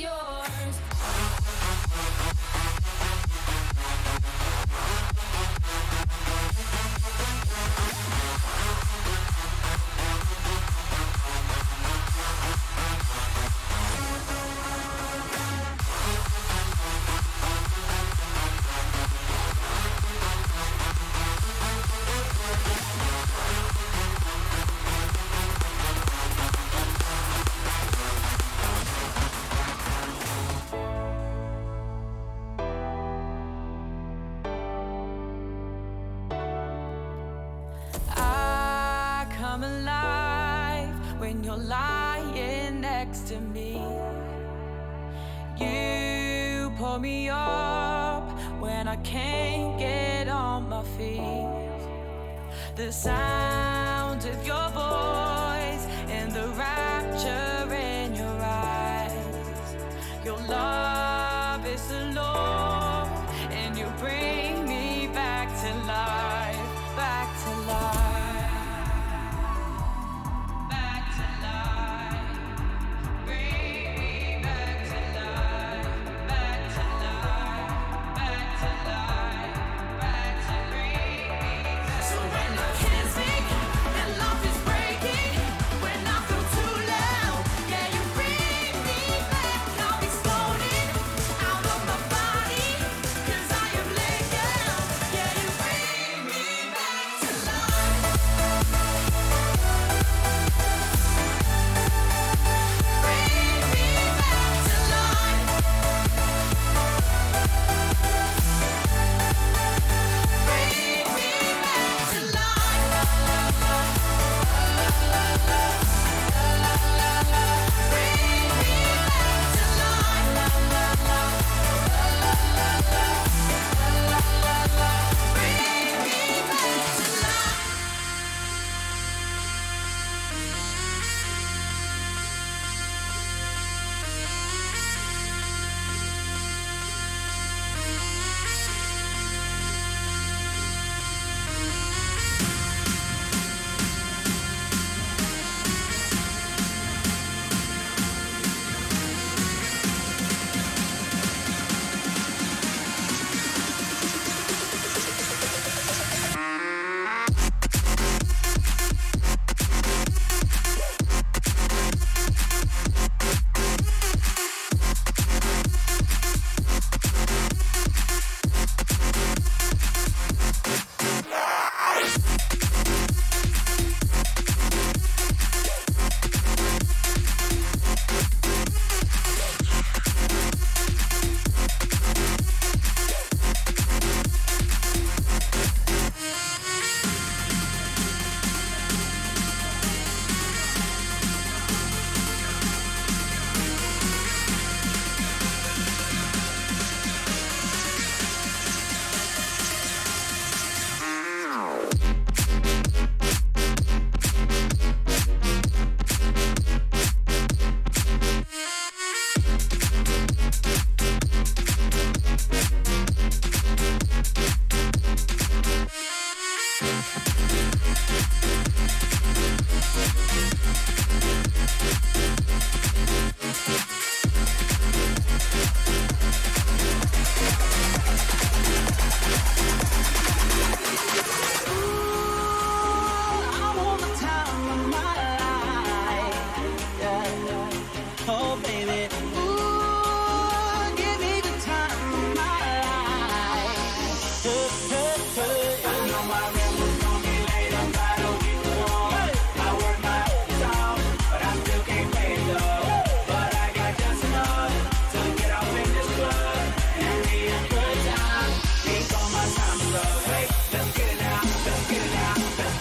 your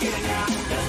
you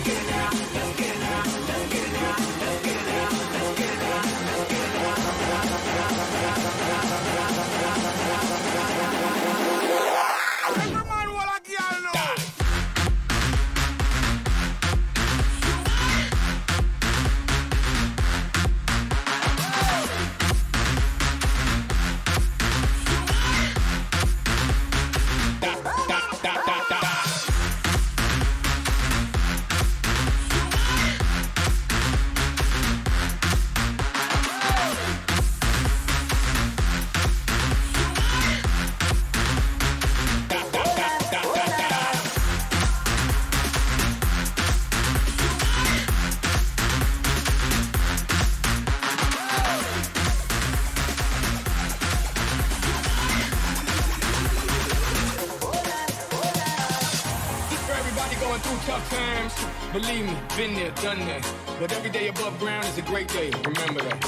But every day above ground is a great day, remember that.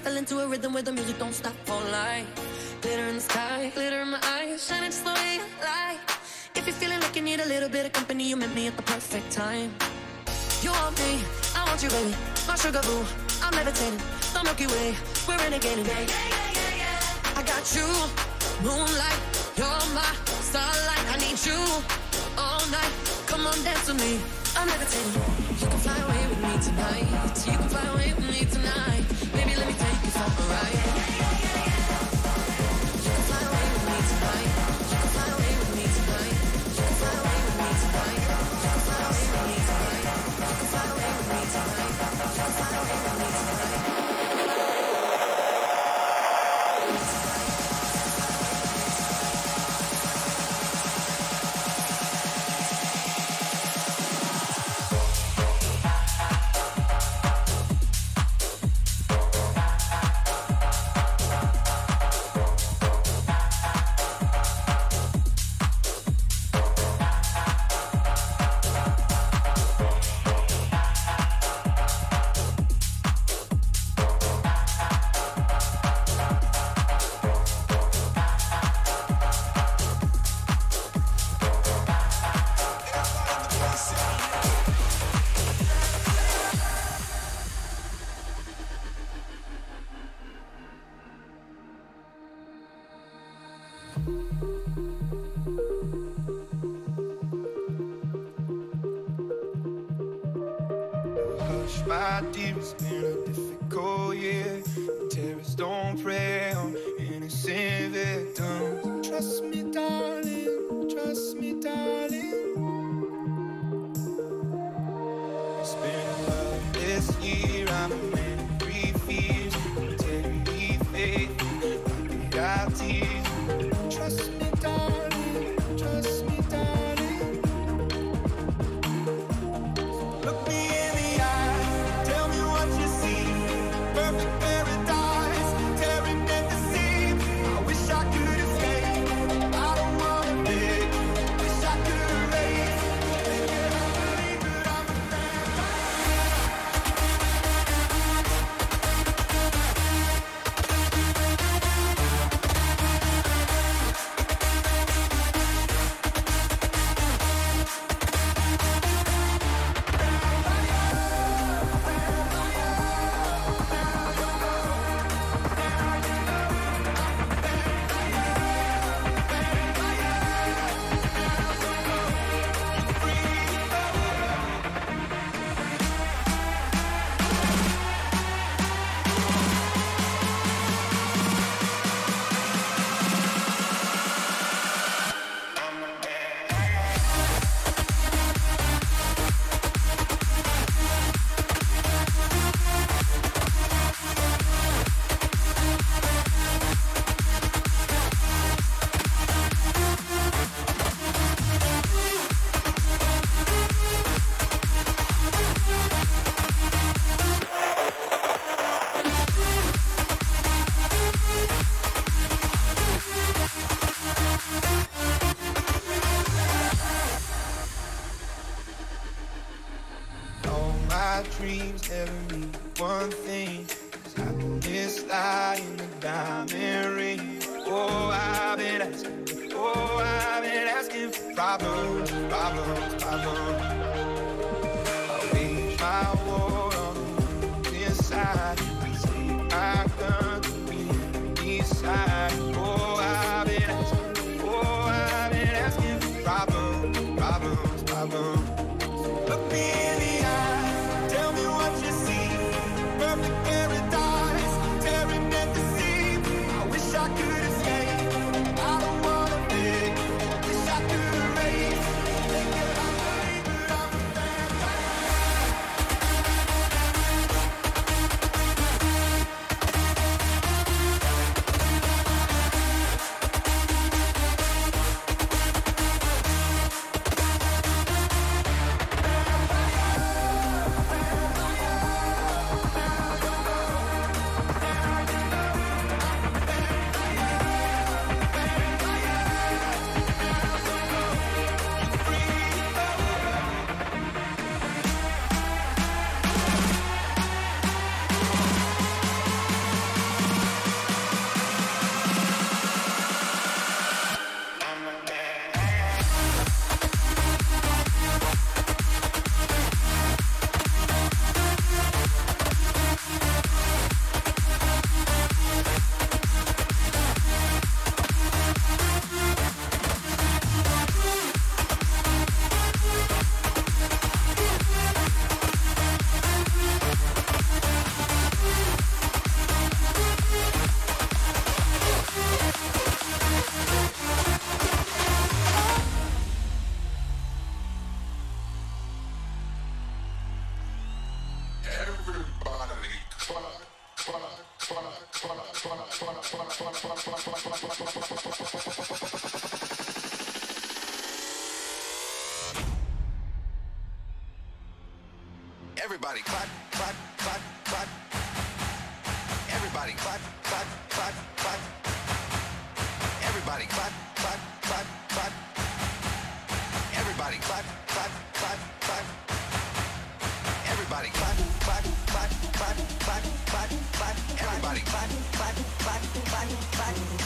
Fell into a rhythm where the music don't stop for life. Glitter in the sky, glitter in my eyes, shining just the way you like. If you're feeling like you need a little bit of company, you met me at the perfect time. You want me, I want you, baby. My sugar boo, I'm levitating. The Milky Way, we're renegading. Yeah, yeah, yeah. I got you, moonlight, you're my starlight. I need you all night. Come on, dance with me. I'm levitating. You can fly away with me tonight. You can fly away with me tonight. Baby, let Everybody clap, clap, clap, clap. Everybody clap, clap, clap, clap. Everybody clap, clap, clap, clap. Everybody clap, clap, clap, clap. Everybody clap, clap, clap, clap, clap, clap, clap. Everybody clap, clap, clap, clap, clap, clap.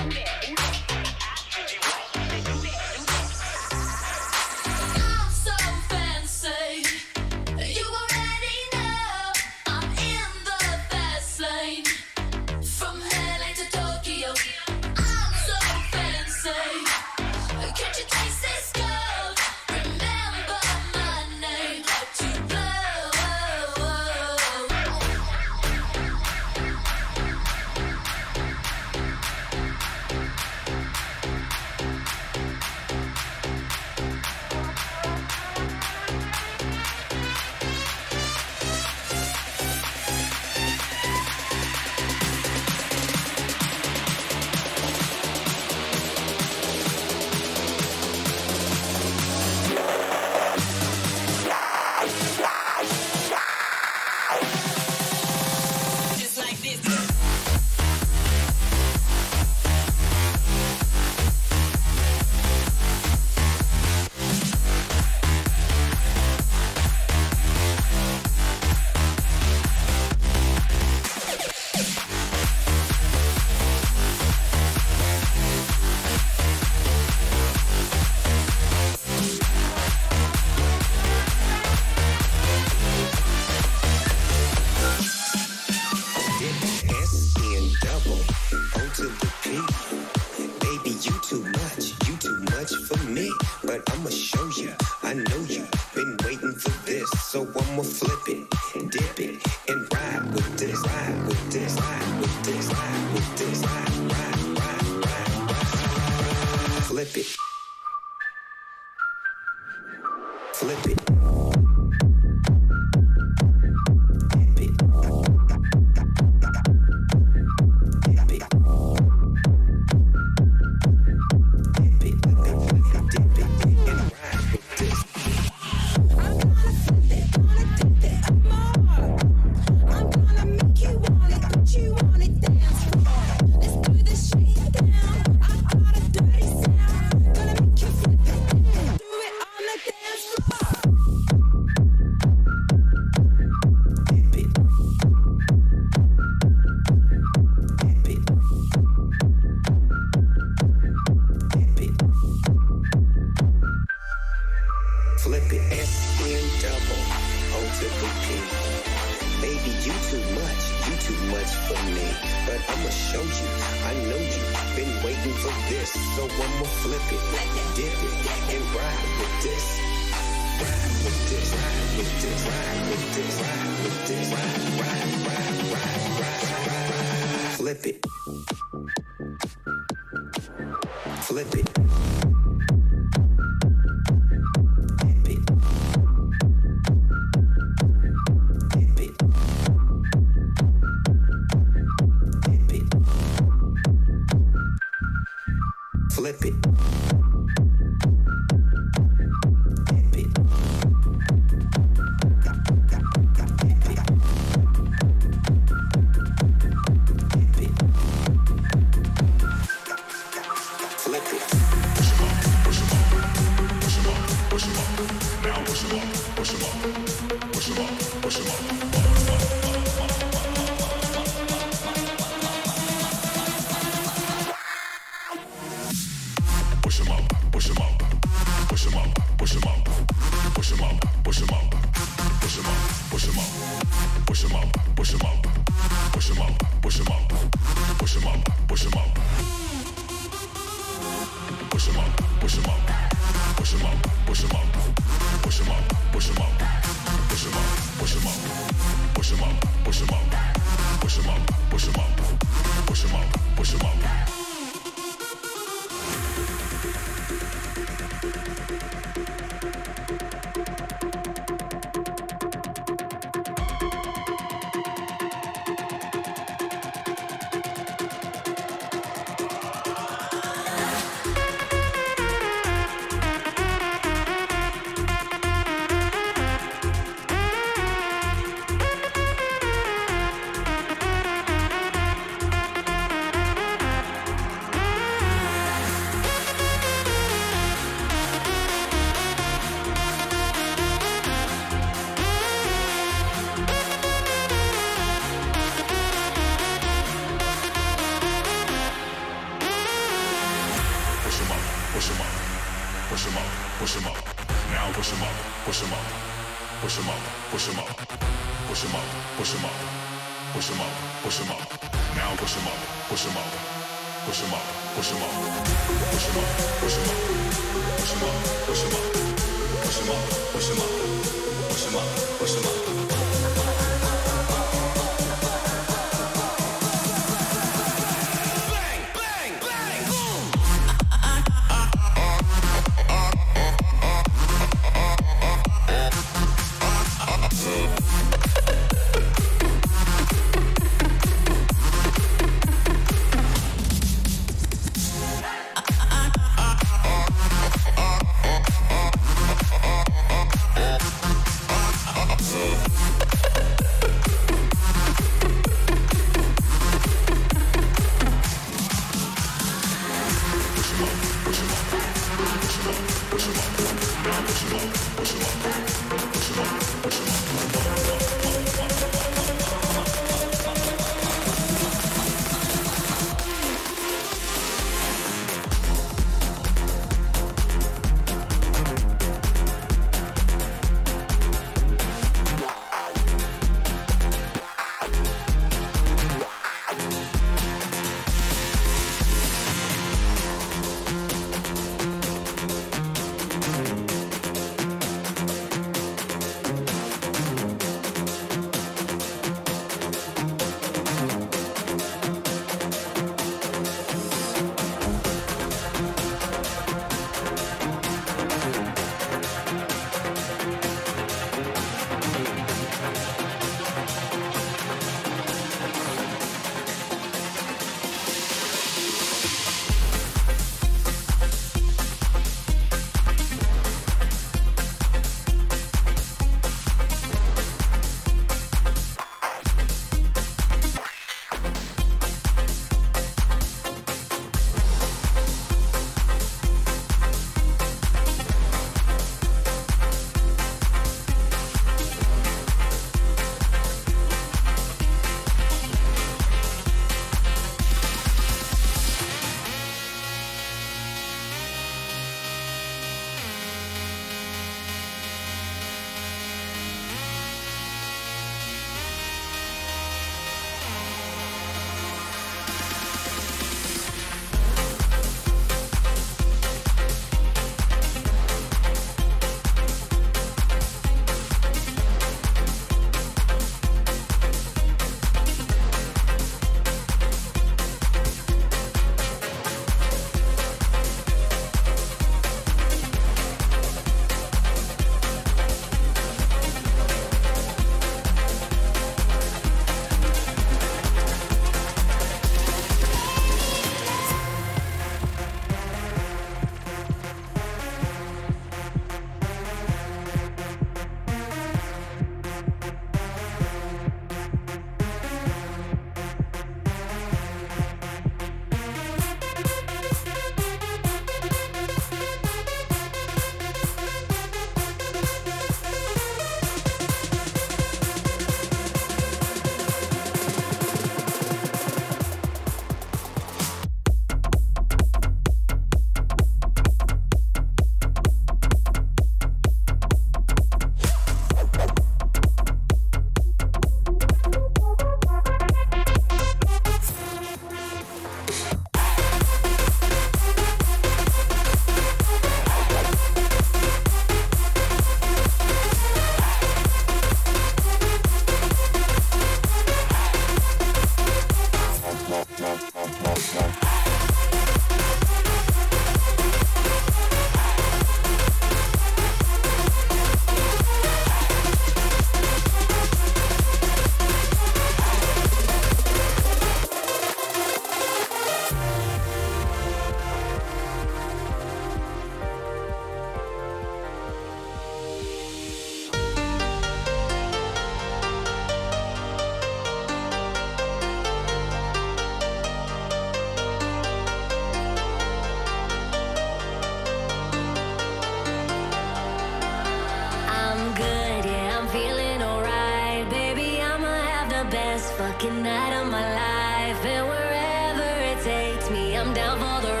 come down for the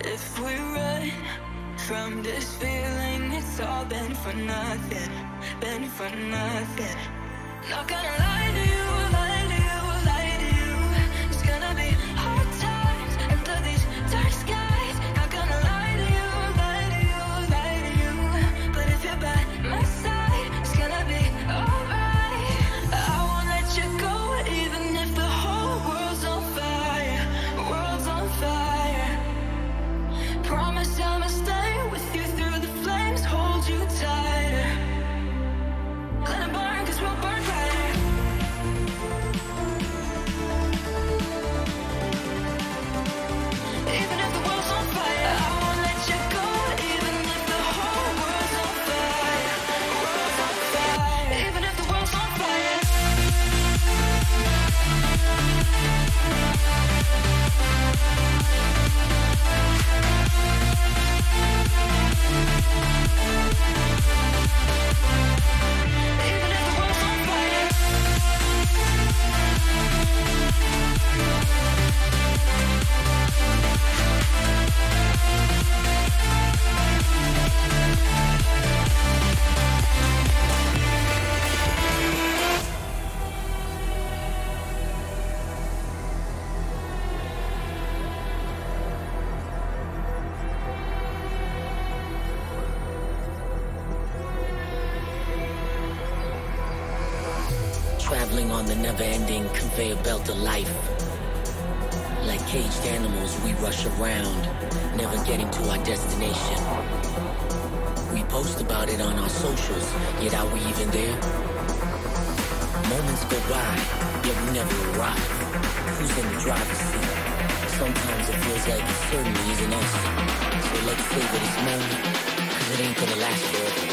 If we run from this feeling, it's all been for nothing, been for nothing. Not gonna lie to you. belt of life. Like caged animals, we rush around, never getting to our destination. We post about it on our socials, yet are we even there? Moments go by, yet we never arrive. Who's in the driver's seat? Sometimes it feels like it certainly isn't us. So let's savor this moment, cause it ain't gonna last forever.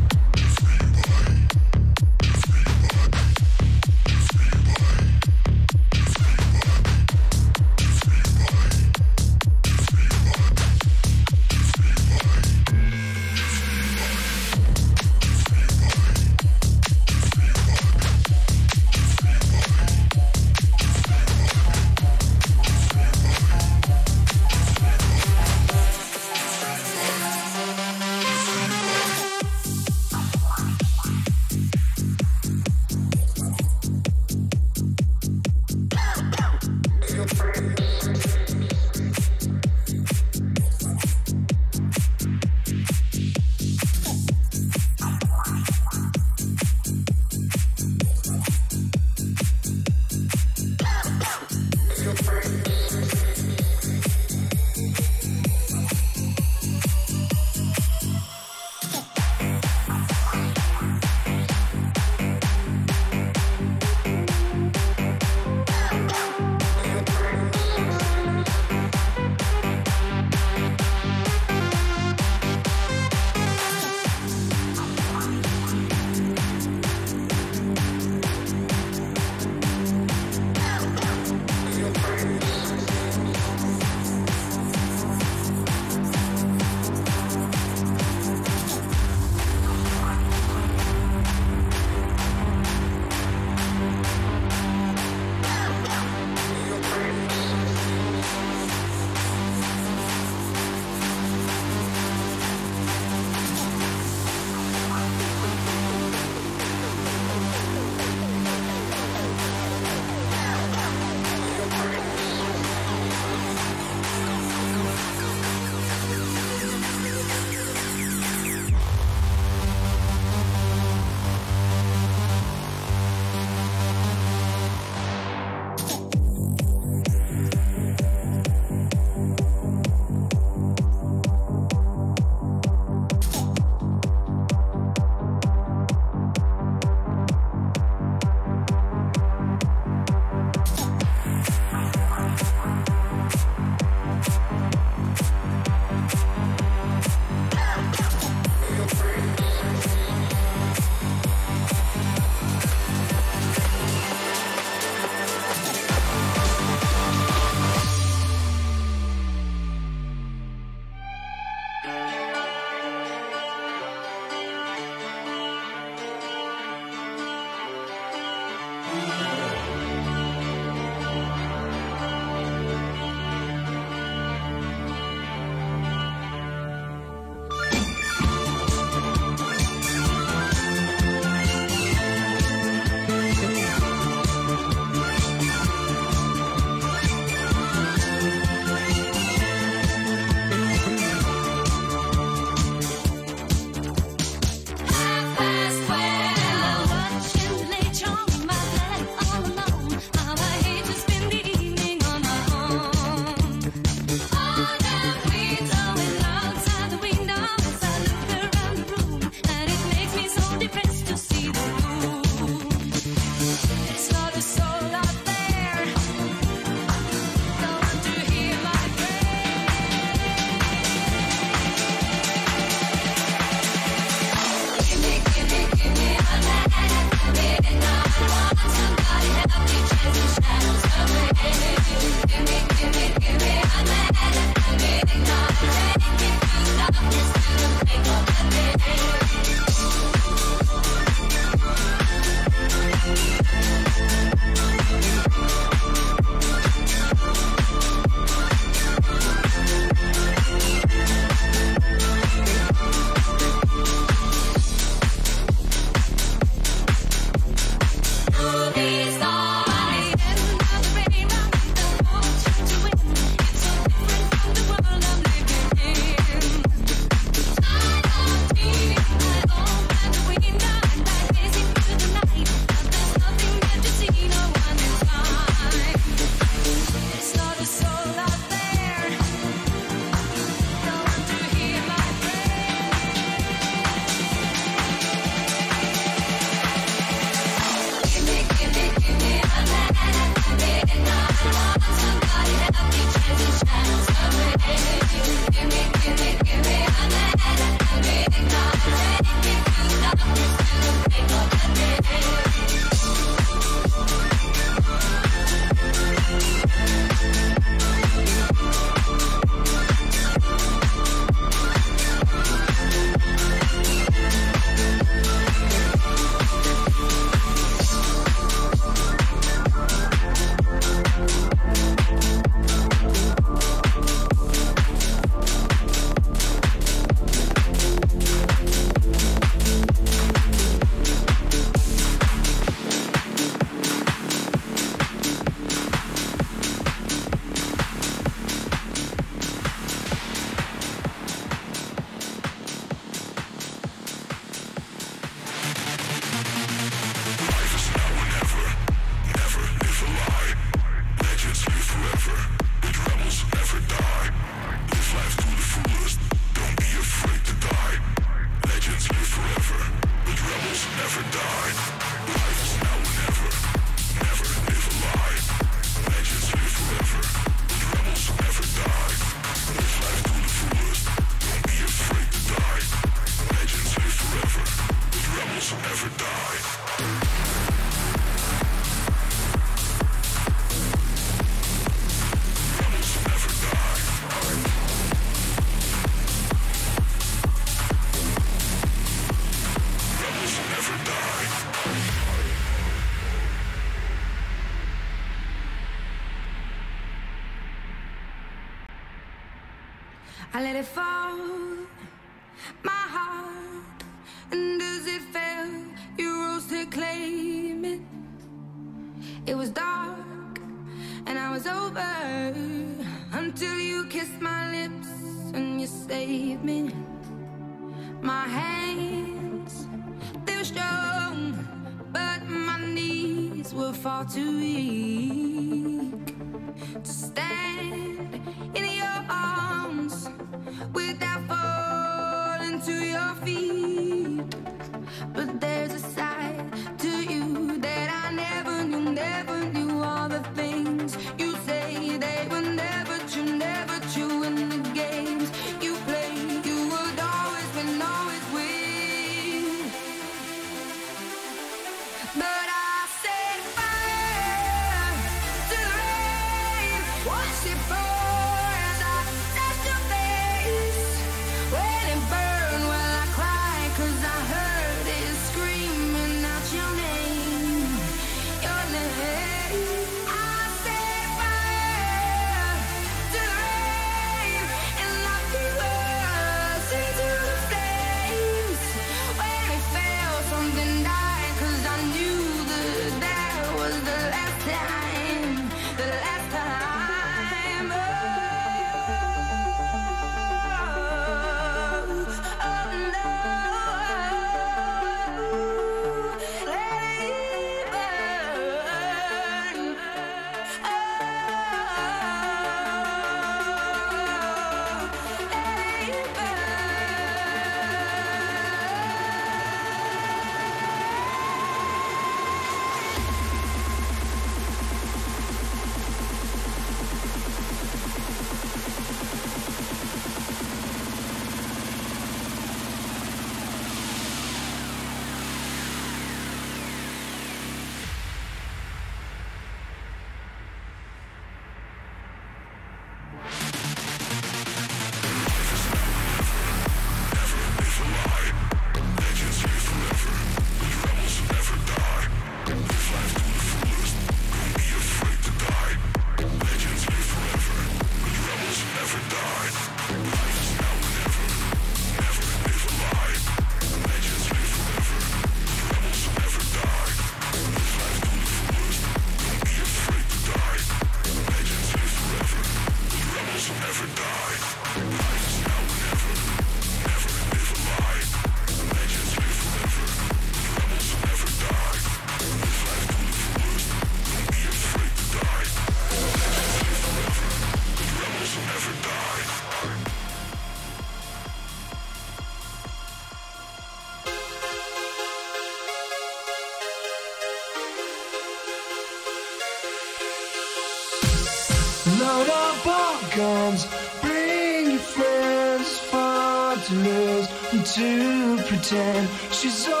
comes. Bring your friends, fun to lose, and to pretend she's.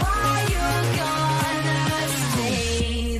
Why you gonna stay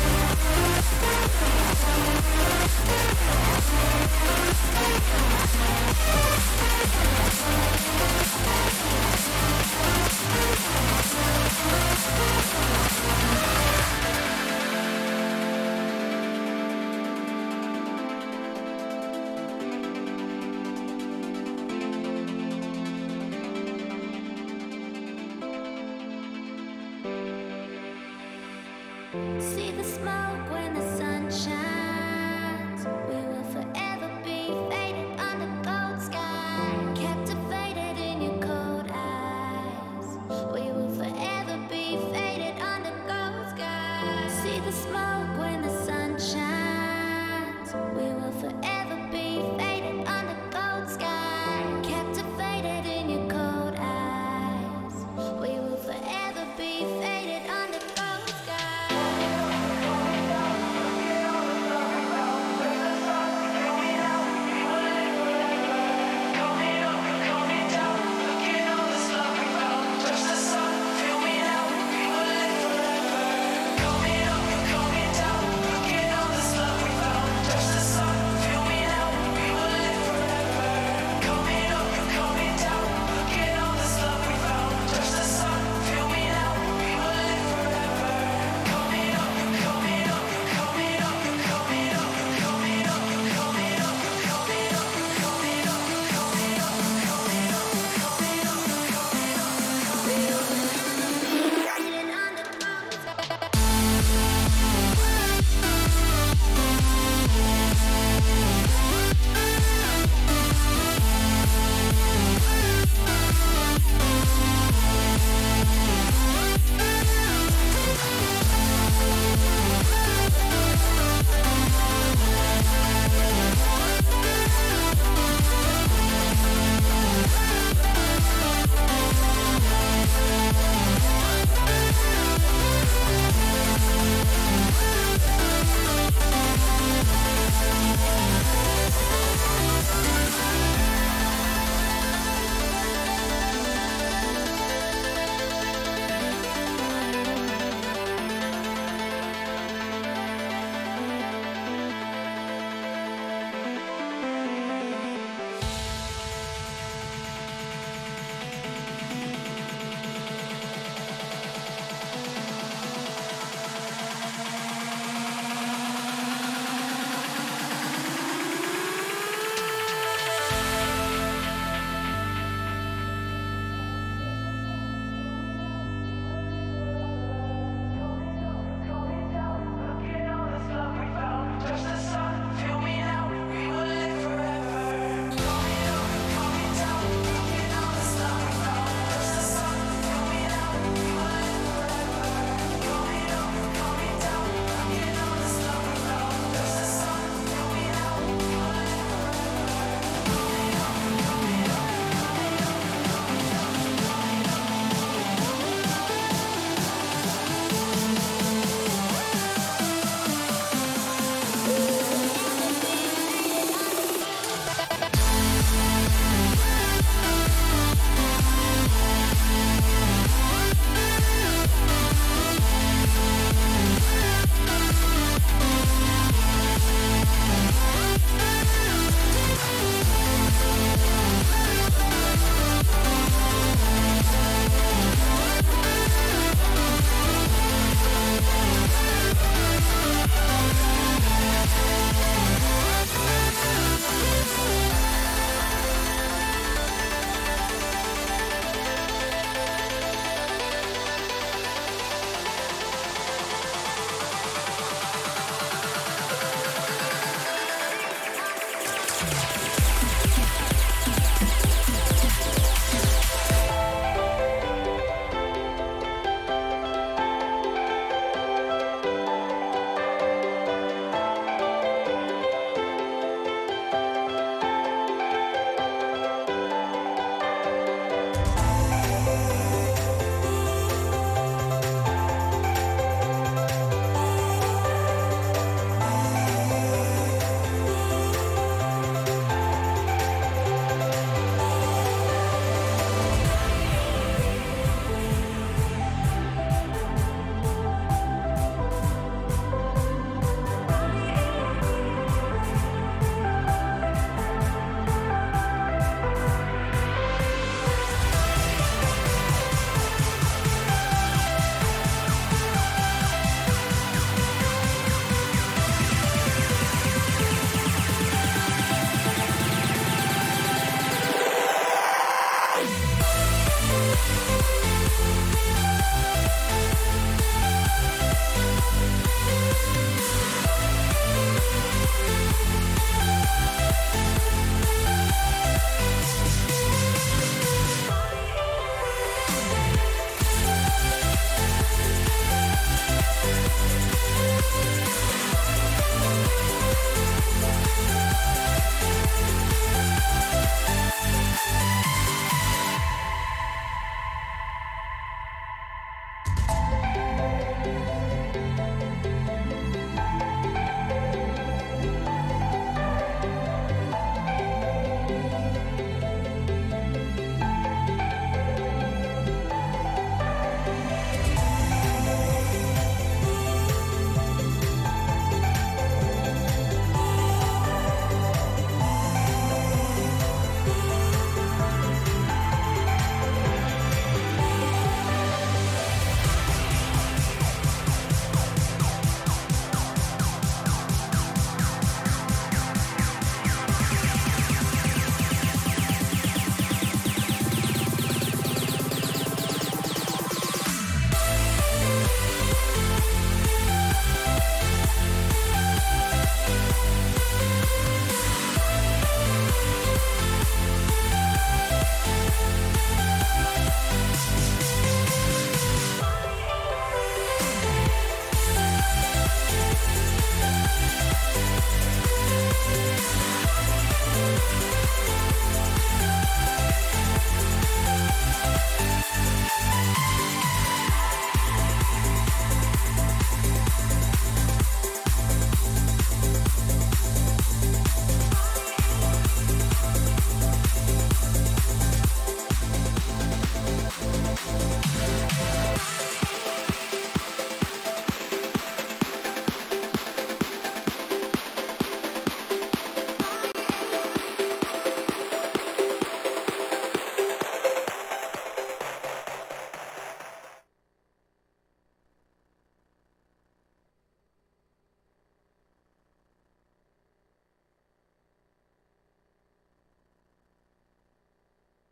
「ファンスター・ファンスター・ファンスター・ファンスター・ファンスター」when the